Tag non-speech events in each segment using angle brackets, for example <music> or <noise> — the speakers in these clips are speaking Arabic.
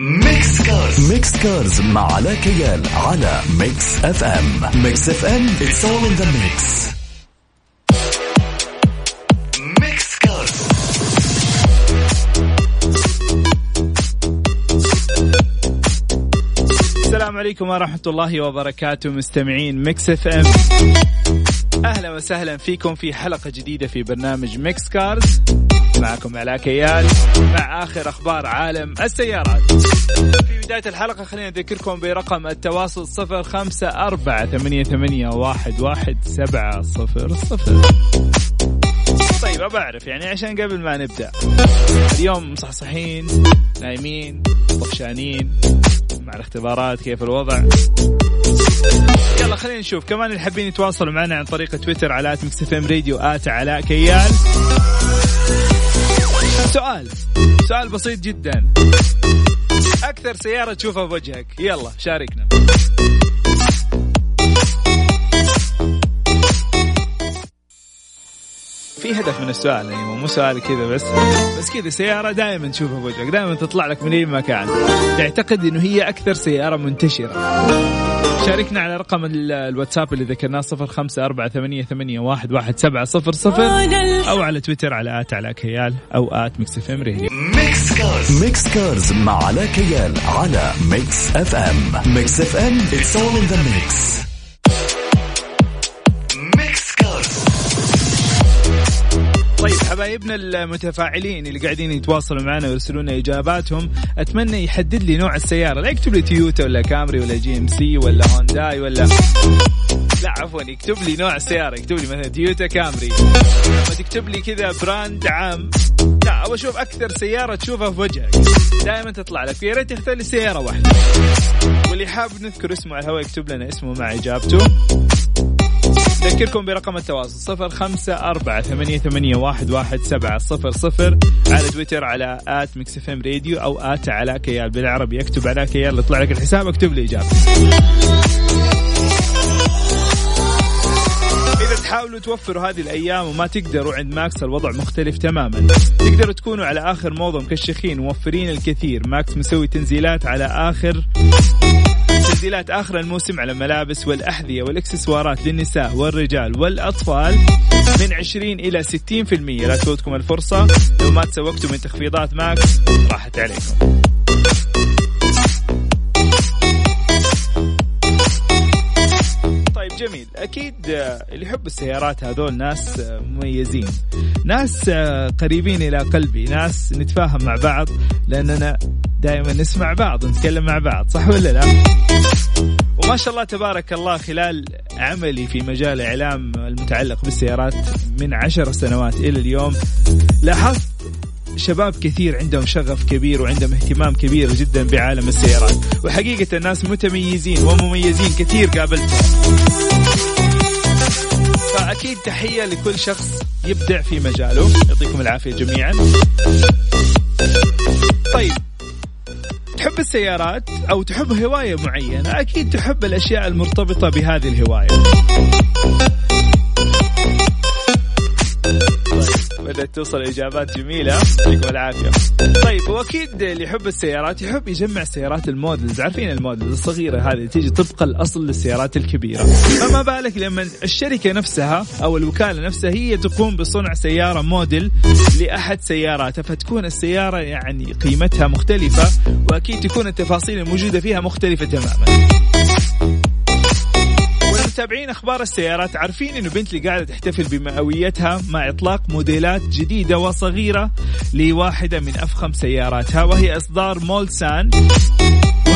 Mix Cars Mix Cars مع علاء كيال على Mix FM Mix FM it's all in the mix. Mix Cars السلام عليكم ورحمة الله وبركاته مستمعين Mix FM أهلا وسهلا فيكم في حلقة جديدة في برنامج Mix Cars معكم علاء كيال مع آخر أخبار عالم السيارات. في بداية الحلقة خلينا نذكركم برقم التواصل صفر خمسة أربعة ثمانية, ثمانية واحد, واحد سبعة صفر صفر. طيب ابى أعرف يعني عشان قبل ما نبدأ. اليوم مصحصحين نايمين طفشانين مع الاختبارات كيف الوضع؟ يلا خلينا نشوف. كمان اللي حابين يتواصلوا معنا عن طريق تويتر على آت إم راديو آت علاء كيال سؤال. سؤال بسيط جدا. أكثر سيارة تشوفها بوجهك يلا شاركنا. في هدف من السؤال يعني مو سؤال كذا بس. بس كذا سيارة دائما تشوفها بوجهك دائما تطلع لك من أي مكان. تعتقد إنه هي أكثر سيارة منتشرة. شاركنا على رقم ال- الواتساب اللي ذكرناه صفر خمسة أربعة ثمانية, ثمانية واحد, واحد سبعة صفر صفر. أو على تويتر على at علاء كيال أو at Mix FM Radio. Mix Cars. Mix Cars مع علاء كيال على Mix FM. Mix FM it's all in the mix. طيب حبايبنا المتفاعلين اللي قاعدين يتواصلوا معنا ويرسلوا لنا إجاباتهم أتمنى يحدد لي نوع السيارة. لا يكتب لي تويوتا ولا كامري ولا GMC ولا هونداي ولا لا عفوا يكتب لي نوع السيارة. يكتب لي مثلا تويوتا كامري. تكتب لي كذا brand عام. لا أبغى أشوف أكثر سيارة تشوفها في وجهك. دائما تطلع لك. يا ريت تختار لي سيارة واحدة. واللي حاب نذكر اسمه على الهواء يكتب لنا اسمه مع إجابته. أذكركم برقم التواصل صفر خمسة أربعة ثمانية, ثمانية واحد, واحد سبعة صفر صفر على تويتر على at Mix FM Radio أو at علاء كيال بالعربي. اكتب علاء كيال يطلع لك الحساب اكتب لي إجابة إذا تحاولوا توفروا هذه الأيام وما تقدروا عند Max الوضع مختلف تماما. تقدروا تكونوا على آخر موضة مكشخين موفرين الكثير. Max مسوي تنزيلات على آخر تنزيلات آخر الموسم على الملابس والأحذية والإكسسوارات للنساء والرجال والأطفال من 20 إلى 60% لا تفوتكم الفرصة. لو ما تسوقتوا من تخفيضات Max راحت عليكم. طيب جميل. أكيد آه، اللي يحب السيارات هذول ناس آه، مميزين. ناس آه، قريبين إلى قلبي ناس نتفاهم مع بعض لأننا دائما نسمع بعض نتكلم مع بعض صح ولا لا؟ وما شاء الله تبارك الله خلال عملي في مجال الاعلام المتعلق بالسيارات من عشر سنوات إلى اليوم لاحظت شباب كثير عندهم شغف كبير وعندهم اهتمام كبير جدا بعالم السيارات. وحقيقة الناس متميزين ومميزين كثير قابلتهم فأكيد تحية لكل شخص يبدع في مجاله. يعطيكم العافية جميعا. طيب تحب السيارات أو تحب هواية معينة أكيد تحب الأشياء المرتبطة بهذه الهواية. بدأت توصل إجابات جميلة يعطيكم العافية. طيب وأكيد اللي يحب السيارات يحب يجمع سيارات ال models. عارفين ال models الصغيرة هذه تيجي طبق الأصل للسيارات الكبيرة. فما بالك لما الشركة نفسها أو الوكالة نفسها هي تقوم بصنع سيارة موديل لأحد سياراتها فتكون السيارة يعني قيمتها مختلفة وأكيد تكون التفاصيل الموجودة فيها مختلفة تماما. والمتابعين أخبار السيارات. عارفين إنه بنتلي قاعدة تحتفل بمئويتها مع إطلاق موديلات جديدة وصغيرة لواحدة من أفخم سياراتها وهي إصدار مولسان.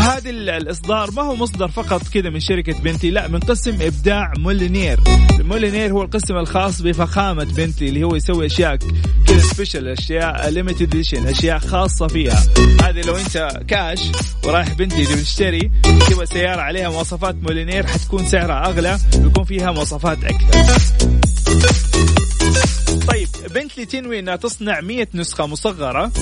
وهذا ال- الإصدار ما هو مصدر فقط كذا من شركة بنتلي لا من قسم إبداع مولينير. Mulliner هو القسم الخاص بفخامة بنتلي اللي هو يسوي أشياء كذا special أشياء limited edition أشياء خاصة فيها. هذه لو أنت كاش ورايح بنتلي تبي تشتري تبغى سيارة عليها مواصفات Mulliner حتكون سعرها أغلى ويكون فيها مواصفات أكثر. بنتلي تنوي إنها تصنع 100 نسخة مصغرة.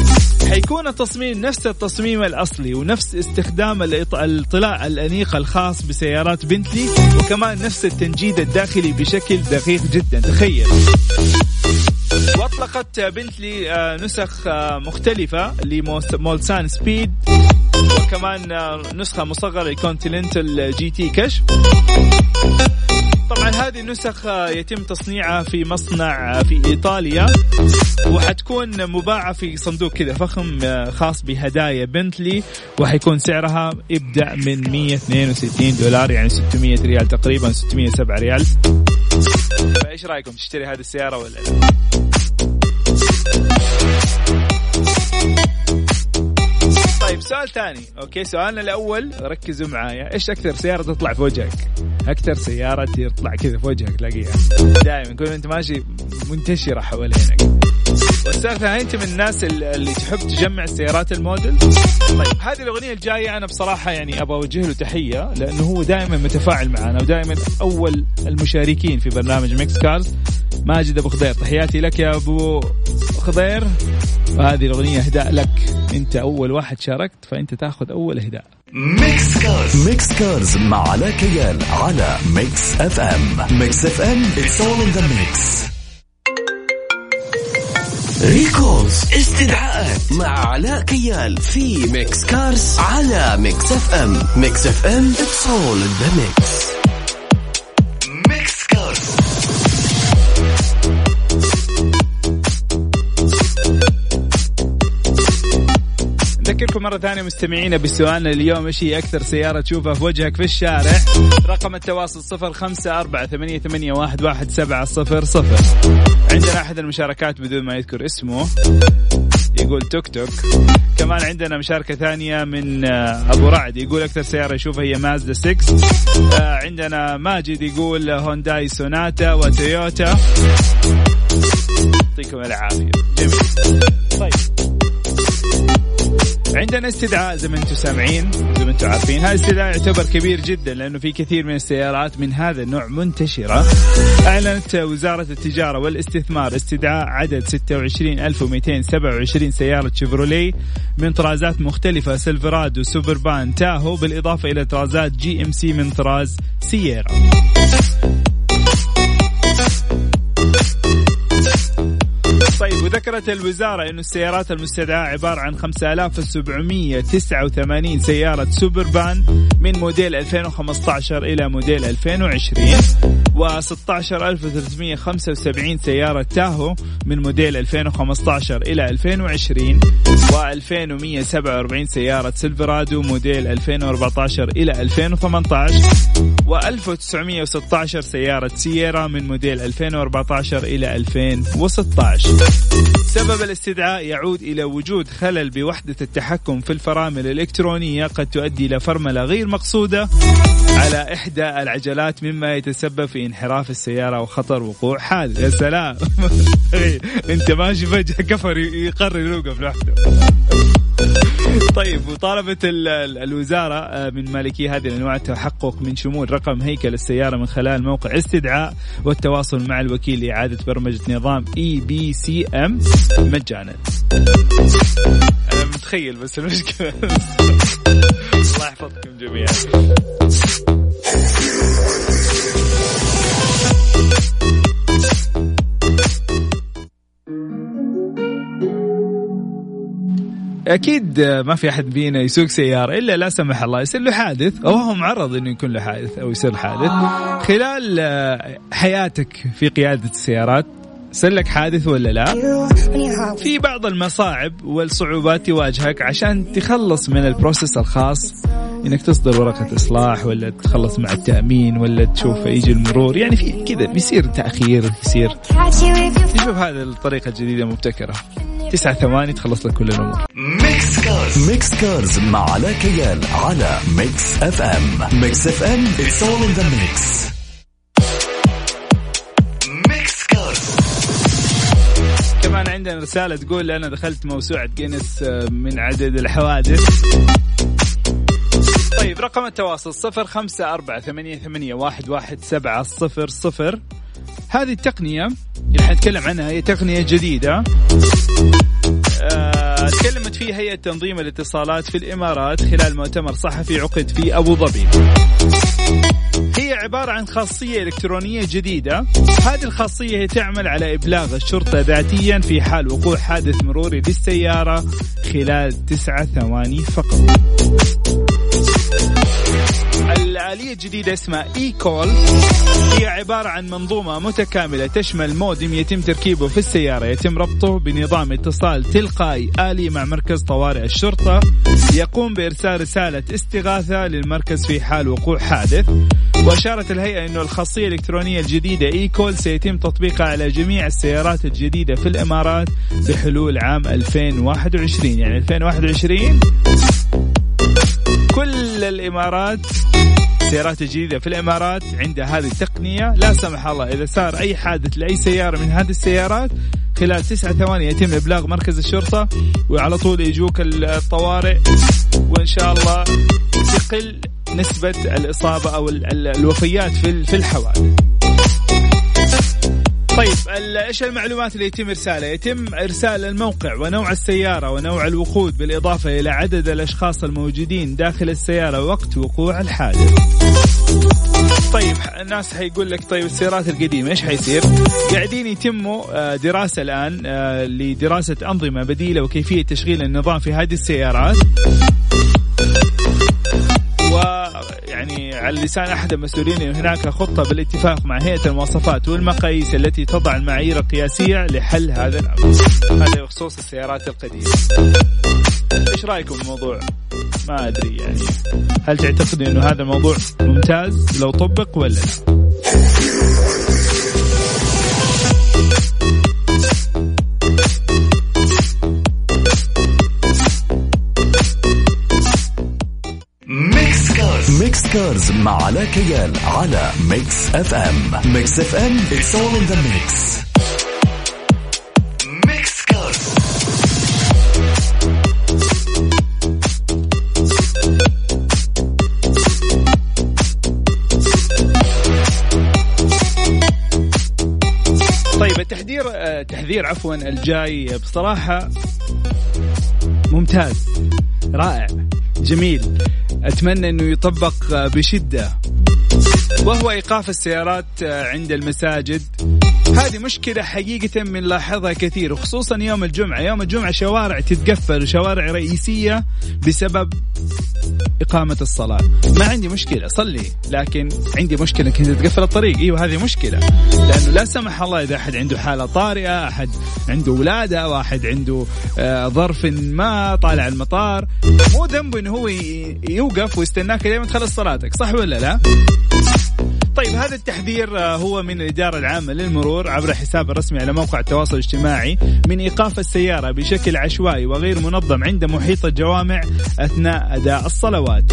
حيكون التصميم نفس التصميم الأصلي ونفس استخدام الطلاء الأنيق الخاص بسيارات بنتلي وكمان نفس التنجيد الداخلي بشكل دقيق جدا. تخيل. وأطلقت بنتلي آه، نسخ آه، مختلفة ل Mulsanne Speed كمان آه، نسخة مصغرة ل Continental GT كشف. طبعا هذه النسخ يتم تصنيعها في مصنع في إيطاليا وحتكون مباعة في صندوق كذا فخم خاص بهدايا بنتلي وحيكون سعرها يبدا من 162 دولار يعني 600 ريال تقريبا 607 ريال. فإيش رأيكم؟ تشتري هذه السيارة ولا لا؟ طيب سؤال ثاني. أوكي سؤالنا الأول ركزوا معايا. إيش أكثر سيارة تطلع في وجهك؟ أكثر سيارة تطلع كذا في وجهك تلاقيها. دائما كل أنت ماشي منتشرة حوالينك. والسؤال الثاني أنت من الناس اللي تحب تجمع السيارات الموديل؟ طيب هذه الأغنية الجاية أنا بصراحة يعني أبغى أوجه له تحية لأنه هو دائما متفاعل معنا ودائما أول المشاركين في برنامج Mix Cars. ماجد أبو خضير تحياتي لك يا أبو خضير. وهذه الأغنية اهداء لك. أنت أول واحد شاركت فأنت تأخذ أول اهداء Mix Cars Mix Cars مع علاء كيال على Mix FM Mix FM it's all in the mix Recalls استدعاءات مع علاء كيال في Mix Cars على Mix FM Mix FM it's all in the mix نذكركم مرة ثانية مستمعينا بسؤالنا اليوم إيش هي أكثر سيارة تشوفها في وجهك في الشارع؟ رقم التواصل صفر خمسة أربعة ثمانية, ثمانية واحد, واحد سبعة صفر صفر. عندنا أحد المشاركات بدون ما يذكر اسمه. يقول توك توك. كمان عندنا مشاركة ثانية من آه، أبو رعد. يقول أكثر سيارة يشوفها هي مازدا 6 آه، عندنا ماجد يقول هونداي سوناتا وتويوتا. يعطيكم العافية. جميل. طيب. عندنا استدعاء زي ما أنتم سامعين زي ما أنتم عارفين. هذا الاستدعاء يعتبر كبير جدا لأنه في كثير من السيارات من هذا النوع منتشرة. أعلنت وزارة التجارة والاستثمار استدعاء عدد 26227 سيارة شيفروليه من طرازات مختلفة سيلفرادو سوبربان تاهو بالإضافة إلى طرازات جي إم سي من طراز سييرا. وذكرت الوزارة أن السيارات المستدعاة عبارة عن 5789 سيارة سوبربان من موديل 2015 إلى موديل 2020 و 16375 سيارة تاهو من موديل 2015 إلى 2020 و 2147 سيارة سيلفرادو موديل 2014 إلى 2018 و 1916 سيارة سييرا من موديل 2014 إلى 2016 سبب الاستدعاء يعود إلى وجود خلل بوحدة التحكم في الفرامل الإلكترونية قد تؤدي إلى فرملة غير مقصودة على إحدى العجلات مما يتسبب في انحراف السيارة وخطر وقوع حادث. يا سلام. <laughs> أنت ماشي فجأة كفر يقرر يوقف لوحده طيب وطالبت الوزارة آه، من مالكي هذه الأنواع التحقق من شمول رقم هيكل السيارة من خلال موقع استدعاء والتواصل مع الوكيل لإعادة برمجة نظام EBCM مجانا. أنا متخيل بس المشكلة. <laughs> الله يحفظكم جميعا. أكيد ما في أحد فينا يسوق سيارة إلا لا سمح الله يصير له حادث أو هو معرض إنه يكون له حادث أو يصير حادث. خلال آه، حياتك في قيادة السيارات صار لك حادث ولا لا؟ في بعض المصاعب والصعوبات تواجهك عشان تخلص من ال process الخاص إنك تصدر ورقة إصلاح ولا تخلص مع التأمين ولا تشوف يجي المرور يعني في كذا بيصير تأخير يصير تشوف هذه الطريقة الجديدة مبتكرة. تسعة ثواني تخلص لك كل الأمور. Mix Cars. Mix Cars مع علاء كيال على Mix FM. Mix FM it's all in the mix Mix Cars. كمان عندنا رسالة تقول أنا دخلت موسوعة جينيس آه، من عدد الحوادث. طيب رقم التواصل صفر خمسة أربعة ثمانية, ثمانية واحد, واحد سبعة صفر صفر. هذه التقنية اللي حنتكلم عنها هي تقنية جديدة. آه تكلمت فيه هيئة تنظيم الاتصالات في الإمارات خلال مؤتمر صحفي عقد في أبو ظبي. هي عبارة عن خاصية إلكترونية جديدة. هذه الخاصية هي تعمل على إبلاغ الشرطة ذاتيا في حال وقوع حادث مروري للسيارة خلال تسعة ثواني فقط. الآلية الجديدة اسمها اي كول هي عبارة عن منظومة متكاملة تشمل مودم يتم تركيبه في السيارة يتم ربطه بنظام اتصال تلقائي آلي مع مركز طوارئ الشرطة يقوم بإرسال رسالة استغاثة للمركز في حال وقوع حادث. وأشارت الهيئة أنه الخاصية الإلكترونية الجديدة اي كول سيتم تطبيقها على جميع السيارات الجديدة في الإمارات بحلول عام 2021 يعني 2021 كل الإمارات السيارات الجديدة في الإمارات عندها هذه التقنية لا سمح الله إذا صار أي حادث لأي سيارة من هذه السيارات خلال تسعة ثواني يتم إبلاغ مركز الشرطة وعلى طول يجوك الطوارئ وإن شاء الله تقل نسبة الإصابة أو الوفيات في الحوادث. طيب إيش المعلومات اللي يتم إرسالها؟ يتم إرسال الموقع ونوع السيارة ونوع الوقود بالإضافة إلى عدد الأشخاص الموجودين داخل السيارة وقت وقوع الحادث. طيب الناس حيقول لك طيب السيارات القديمة إيش حيصير؟ قاعدين يتموا آه، دراسة الآن آه، لدراسة أنظمة بديلة وكيفية تشغيل النظام في هذه السيارات على لسان أحد المسؤولين هناك خطة بالاتفاق مع هيئة المواصفات والمقاييس التي تضع المعايير القياسية لحل هذا الأمر. هذا بخصوص السيارات القديمة. إيش رأيكم بالموضوع؟ ما أدري يعني هل تعتقد إنه هذا الموضوع ممتاز لو طبق ولا لا؟ Cars مع علاء كيال على Mix FM. Mix FM all in the mix. Mix طيب التحذير تحذير عفوا الجاي بصراحة ممتاز رائع جميل. أتمنى إنه يطبق بشدة. وهو إيقاف السيارات عند المساجد. هذه مشكلة حقيقة بنلاحظها كثير وخصوصا يوم الجمعة. يوم الجمعة شوارع تتقفل وشوارع رئيسية بسبب إقامة الصلاة. ما عندي مشكلة صلي. لكن عندي مشكلة انك تقفل الطريق. إيوه هذه مشكلة. لأنه لا سمح الله إذا أحد عنده حالة طارئة أحد عنده ولادة واحد عنده آه، ظرف ما طالع المطار. مو ذنبه انه هو يوقف ويستناك لين تخلص صلاتك صح ولا لا؟ طيب هذا التحذير آه، هو من الإدارة العامة للمرور عبر الحساب الرسمي على موقع التواصل الاجتماعي من إيقاف السيارة بشكل عشوائي وغير منظم عند محيط الجوامع أثناء أداء الصلوات.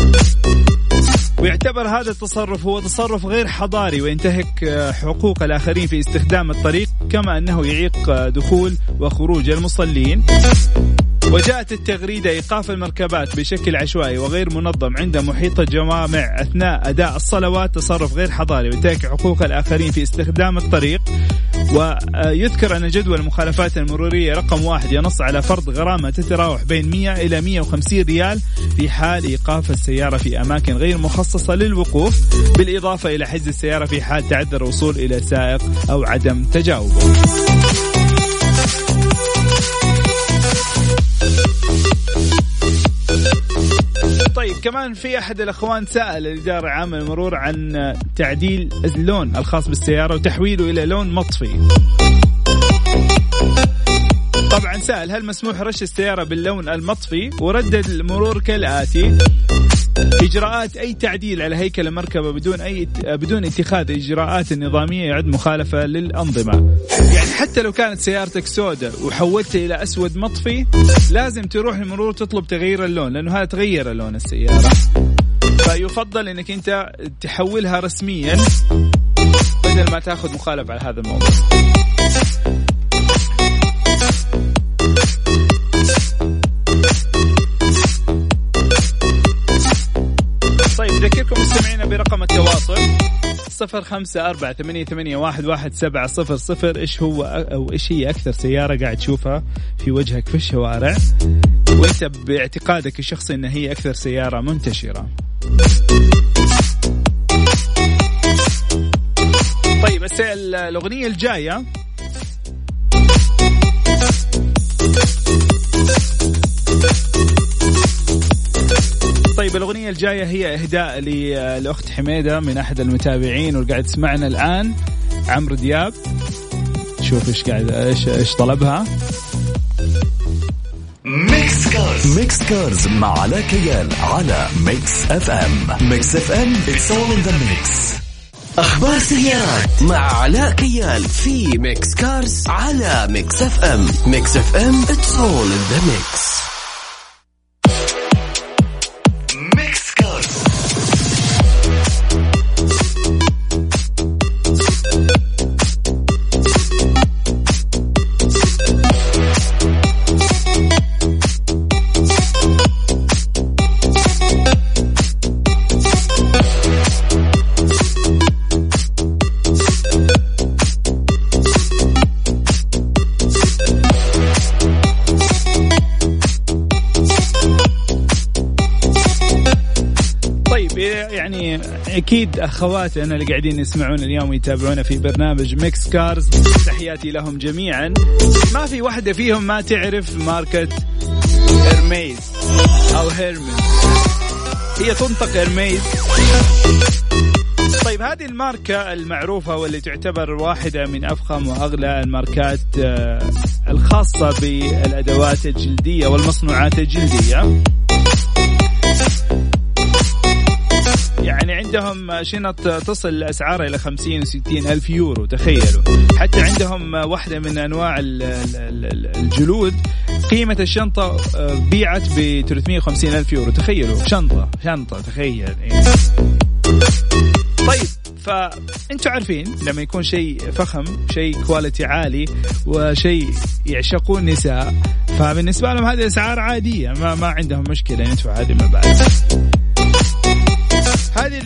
ويعتبر هذا التصرف هو تصرف غير حضاري وينتهك آه، حقوق الآخرين في استخدام الطريق كما أنه يعيق آه، دخول وخروج المصلين. وجاءت التغريدة إيقاف المركبات بشكل عشوائي وغير منظم عند محيط الجوامع أثناء أداء الصلوات تصرف غير حضاري وينتهك حقوق الآخرين في استخدام الطريق. ويذكر أن جدول المخالفات المرورية رقم واحد ينص على فرض غرامة تتراوح بين 100 إلى 150 ريال في حال إيقاف السيارة في أماكن غير مخصصة للوقوف بالإضافة إلى حجز السيارة في حال تعذر الوصول إلى سائق أو عدم تجاوبه. طيب كمان في أحد الأخوان سأل الإدارة العامة للمرور عن تعديل اللون الخاص بالسيارة وتحويله إلى لون مطفي. طبعا سأل هل مسموح رش السيارة باللون المطفي؟ وردد المرور كالآتي. إجراءات أي تعديل على هيكل المركبة بدون أي بدون اتخاذ إجراءات نظامية يعد مخالفة للأنظمة. يعني حتى لو كانت سيارتك سوداء وحولتها إلى أسود مطفي لازم تروح المرور تطلب تغيير اللون لأنه هذا تغير لون السيارة. فيفضل أنك أنت تحولها رسميا بدل ما تأخذ مخالفة على هذا الموضوع. صفر خمسة أربعة ثمانية, ثمانية واحد, واحد سبعة صفر صفر. إيش هو أو إيش هي أكثر سيارة قاعد تشوفها في وجهك في الشوارع؟ وأنت باعتقادك الشخصي أن هي أكثر سيارة منتشرة. طيب الأغنية الجاية. الأغنية الجاية هي إهداء لأخت حميدة من أحد المتابعين وقاعد تسمعنا الآن عمرو دياب. شوف إيش قاعد إيش إيش طلبها. Mix Cars Mix Cars مع علاء كيال على Mix FM Mix FM it's all in the mix أخبار سيارات مع علاء كيال في Mix Cars على Mix FM Mix FM it's all in the mix أكيد اخواتنا اللي قاعدين يسمعون اليوم ويتابعونا في برنامج Mix Cars تحياتي لهم جميعا. ما في واحدة فيهم ما تعرف ماركة هيرميز أو هيرميس هي تنطق هيرميز طيب هذه الماركة المعروفة واللي تعتبر واحدة من أفخم وأغلى الماركات آه، الخاصة بالأدوات الجلدية والمصنوعات الجلدية. عندهم شنط تصل أسعارها إلى 50 و 60 ألف يورو تخيلوا. حتى عندهم واحدة من أنواع الجلود قيمة الشنطة آه، بيعت ب 350 ألف يورو. تخيلوا شنطة شنطة تخيل إيه. طيب فانتم عارفين لما يكون شيء فخم شيء كواليتي عالي وشيء يعشقون النساء فبالنسبة لهم هذه أسعار عادية ما ما عندهم مشكلة يدفع هذه المبالغ هذه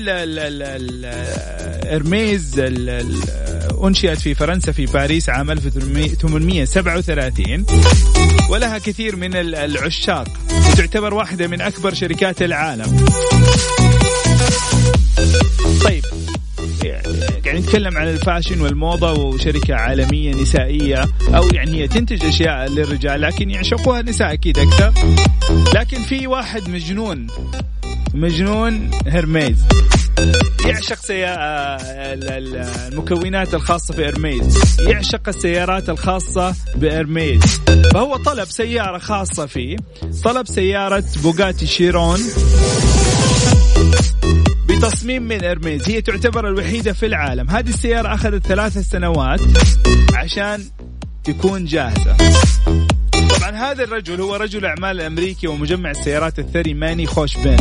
الإرميز أنشئت في فرنسا في باريس عام 1837 ولها كثير من العشاق. وتعتبر واحدة من أكبر شركات العالم. طيب. يعني نتكلم عن الفاشن والموضة وشركة عالمية نسائية. أو يعني هي تنتج أشياء للرجال لكن يعشقوها النساء أكيد أكثر. لكن في واحد مجنون. مجنون هرميز. يعشق المكونات الخاصة في إرميز يعشق السيارات الخاصة بإرميز. فهو طلب سيارة خاصة فيه. طلب سيارة بوغاتي شيرون. بتصميم من إرميز. هي تعتبر الوحيدة في العالم. هذه السيارة أخذت ثلاث سنوات عشان تكون جاهزة. طبعا هذا الرجل هو رجل أعمال أمريكي ومجمع السيارات الثري ماني خوشبين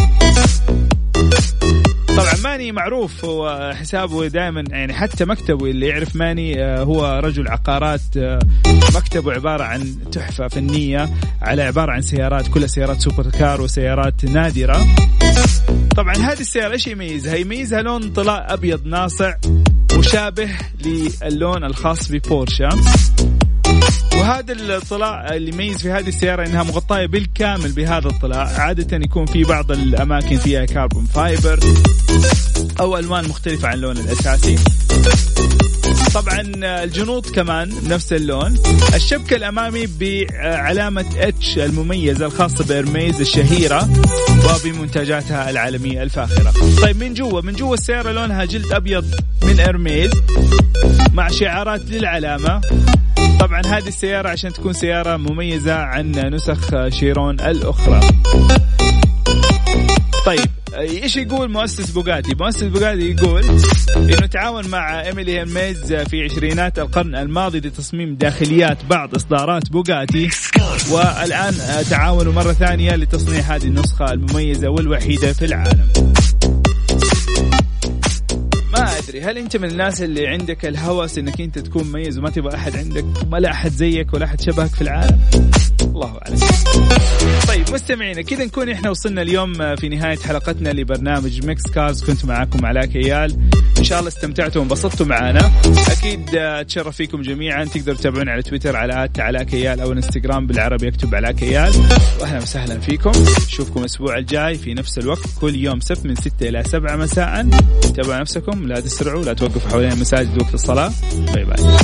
طبعا ماني معروف هو حسابه دائما يعني حتى مكتبه اللي يعرف ماني آه، هو رجل عقارات آه، مكتبه عبارة عن تحفة فنية على عبارة عن سيارات كلها سيارات super car وسيارات نادرة. طبعا هذه السيارة إيش يميزها؟ يميزها لون طلاء أبيض ناصع مشابه للون الخاص ببورشا وهذا الطلاء اللي يميز في هذه السيارة إنها مغطاية بالكامل بهذا الطلاء. عادة يكون في بعض الأماكن فيها carbon fiber أو ألوان مختلفة عن اللون الأساسي. طبعا الجنوط كمان نفس اللون. الشبكة الأمامي بعلامة H المميزة الخاصة بهيرميز الشهيرة وبمنتجاتها العالمية الفاخرة. طيب من جوا؟ من جوا السيارة لونها جلد أبيض من إرميز مع شعارات للعلامة. طبعا هذه السيارة عشان تكون سيارة مميزة عن نسخ شيرون الأخرى طيب إيش يقول مؤسس بوغاتي؟ مؤسس بوغاتي يقول إنه تعاون مع إيميلي هيرميز في عشرينات القرن الماضي لتصميم داخليات بعض إصدارات بوغاتي والآن تعاونوا مرة ثانية لتصنيع هذه النسخة المميزة والوحيدة في العالم. أدري هل أنت من الناس اللي عندك الهوس إنك أنت تكون مميز وما تبغى أحد عندك ولا أحد زيك ولا أحد شبهك في العالم؟ الله أعلم. طيب مستمعينا كذا نكون إحنا وصلنا اليوم في نهاية حلقتنا لبرنامج Mix Cars كنت معاكم علاء كيال إن شاء الله استمتعتوا وانبسطتوا معنا أكيد اتشرف فيكم جميعا. تقدروا تتابعون على تويتر على علاء كيال أو الانستغرام بالعربي يكتب علاء كيال. واهلا وسهلا فيكم. نشوفكم الأسبوع الجاي في نفس الوقت كل يوم سبت من 6 إلى 7 مساء. تابعوا نفسكم لا تسرعوا لا توقفوا حوالين المساجد وقت الصلاة. باي باي.